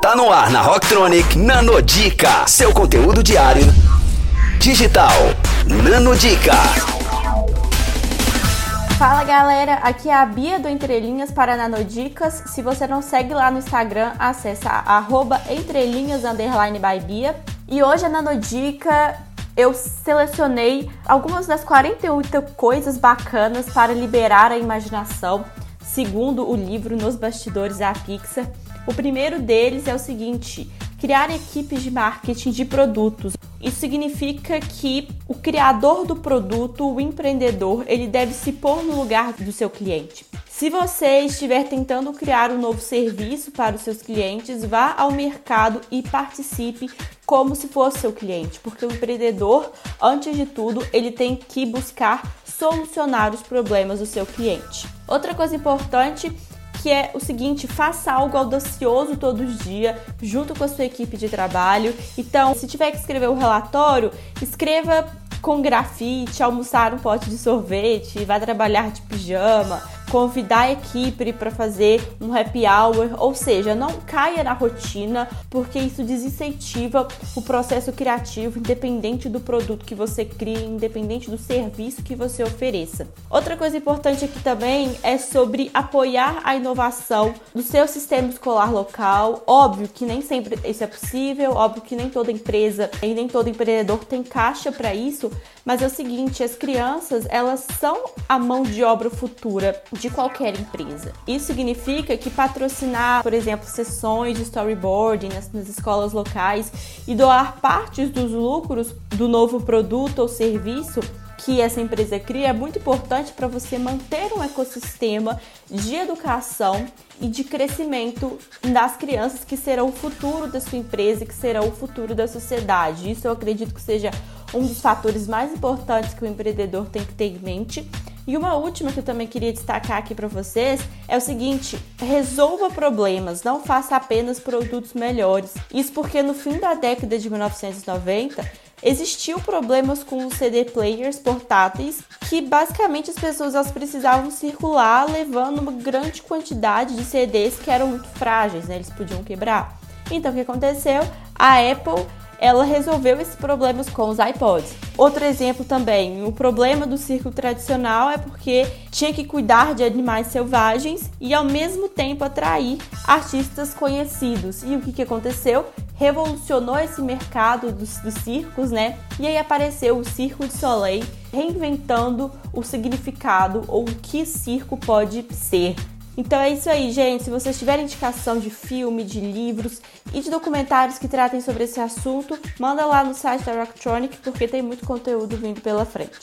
Tá no ar na Rocktronic Nanodica, seu conteúdo diário digital. Nanodica. Fala galera, aqui é a Bia do Entrelinhas para Nanodicas. Se você não segue lá no Instagram, acessa arroba entrelinhas by Bia. E hoje a Nanodica eu selecionei algumas das 48 coisas bacanas para liberar a imaginação, segundo o livro Nos Bastidores da Pixar. O primeiro deles é o seguinte: criar equipes de marketing de produtos. Isso significa que o criador do produto, o empreendedor, ele deve se pôr no lugar do seu cliente. Se você estiver tentando criar um novo serviço para os seus clientes, vá ao mercado e participe como se fosse seu cliente, porque o empreendedor, antes de tudo, ele tem que buscar solucionar os problemas do seu cliente. Outra coisa importante que é o seguinte: faça algo audacioso os dias, junto com a sua equipe de trabalho. Então, se tiver que escrever um relatório, escreva com grafite, almoçar um pote de sorvete, vai trabalhar de pijama, convidar a equipe para fazer um happy hour, ou seja, não caia na rotina, porque isso desincentiva o processo criativo, independente do produto que você crie, independente do serviço que você ofereça. Outra coisa importante aqui também é sobre apoiar a inovação do seu sistema escolar local. Óbvio que nem sempre isso é possível, óbvio que nem toda empresa e nem todo empreendedor tem caixa para isso, mas é o seguinte, as crianças, elas são a mão de obra futura de qualquer empresa. Isso significa que patrocinar, por exemplo, sessões de storyboarding nas, nas escolas locais e doar partes dos lucros do novo produto ou serviço que essa empresa cria é muito importante para você manter um ecossistema de educação e de crescimento das crianças que serão o futuro da sua empresa e que serão o futuro da sociedade. Isso eu acredito que seja um dos fatores mais importantes que o empreendedor tem que ter em mente e uma última que eu também queria destacar aqui para vocês é o seguinte: resolva problemas, não faça apenas produtos melhores. Isso porque no fim da década de 1990 existiu problemas com os CD players portáteis que basicamente as pessoas elas precisavam circular levando uma grande quantidade de CDs que eram muito frágeis, né? Eles podiam quebrar. Então o que aconteceu? A Apple ela resolveu esses problemas com os iPods. Outro exemplo também, o problema do circo tradicional é porque tinha que cuidar de animais selvagens e ao mesmo tempo atrair artistas conhecidos. E o que, que aconteceu? Revolucionou esse mercado dos, dos circos, né? E aí apareceu o Circo de Soleil, reinventando o significado ou o que circo pode ser. Então é isso aí, gente. Se vocês tiverem indicação de filme, de livros e de documentários que tratem sobre esse assunto, manda lá no site da Rocktronic, porque tem muito conteúdo vindo pela frente.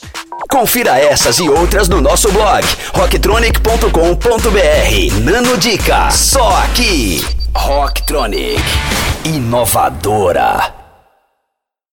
Confira essas e outras no nosso blog rocktronic.com.br. Nano Dica, só aqui. Rocktronic, inovadora.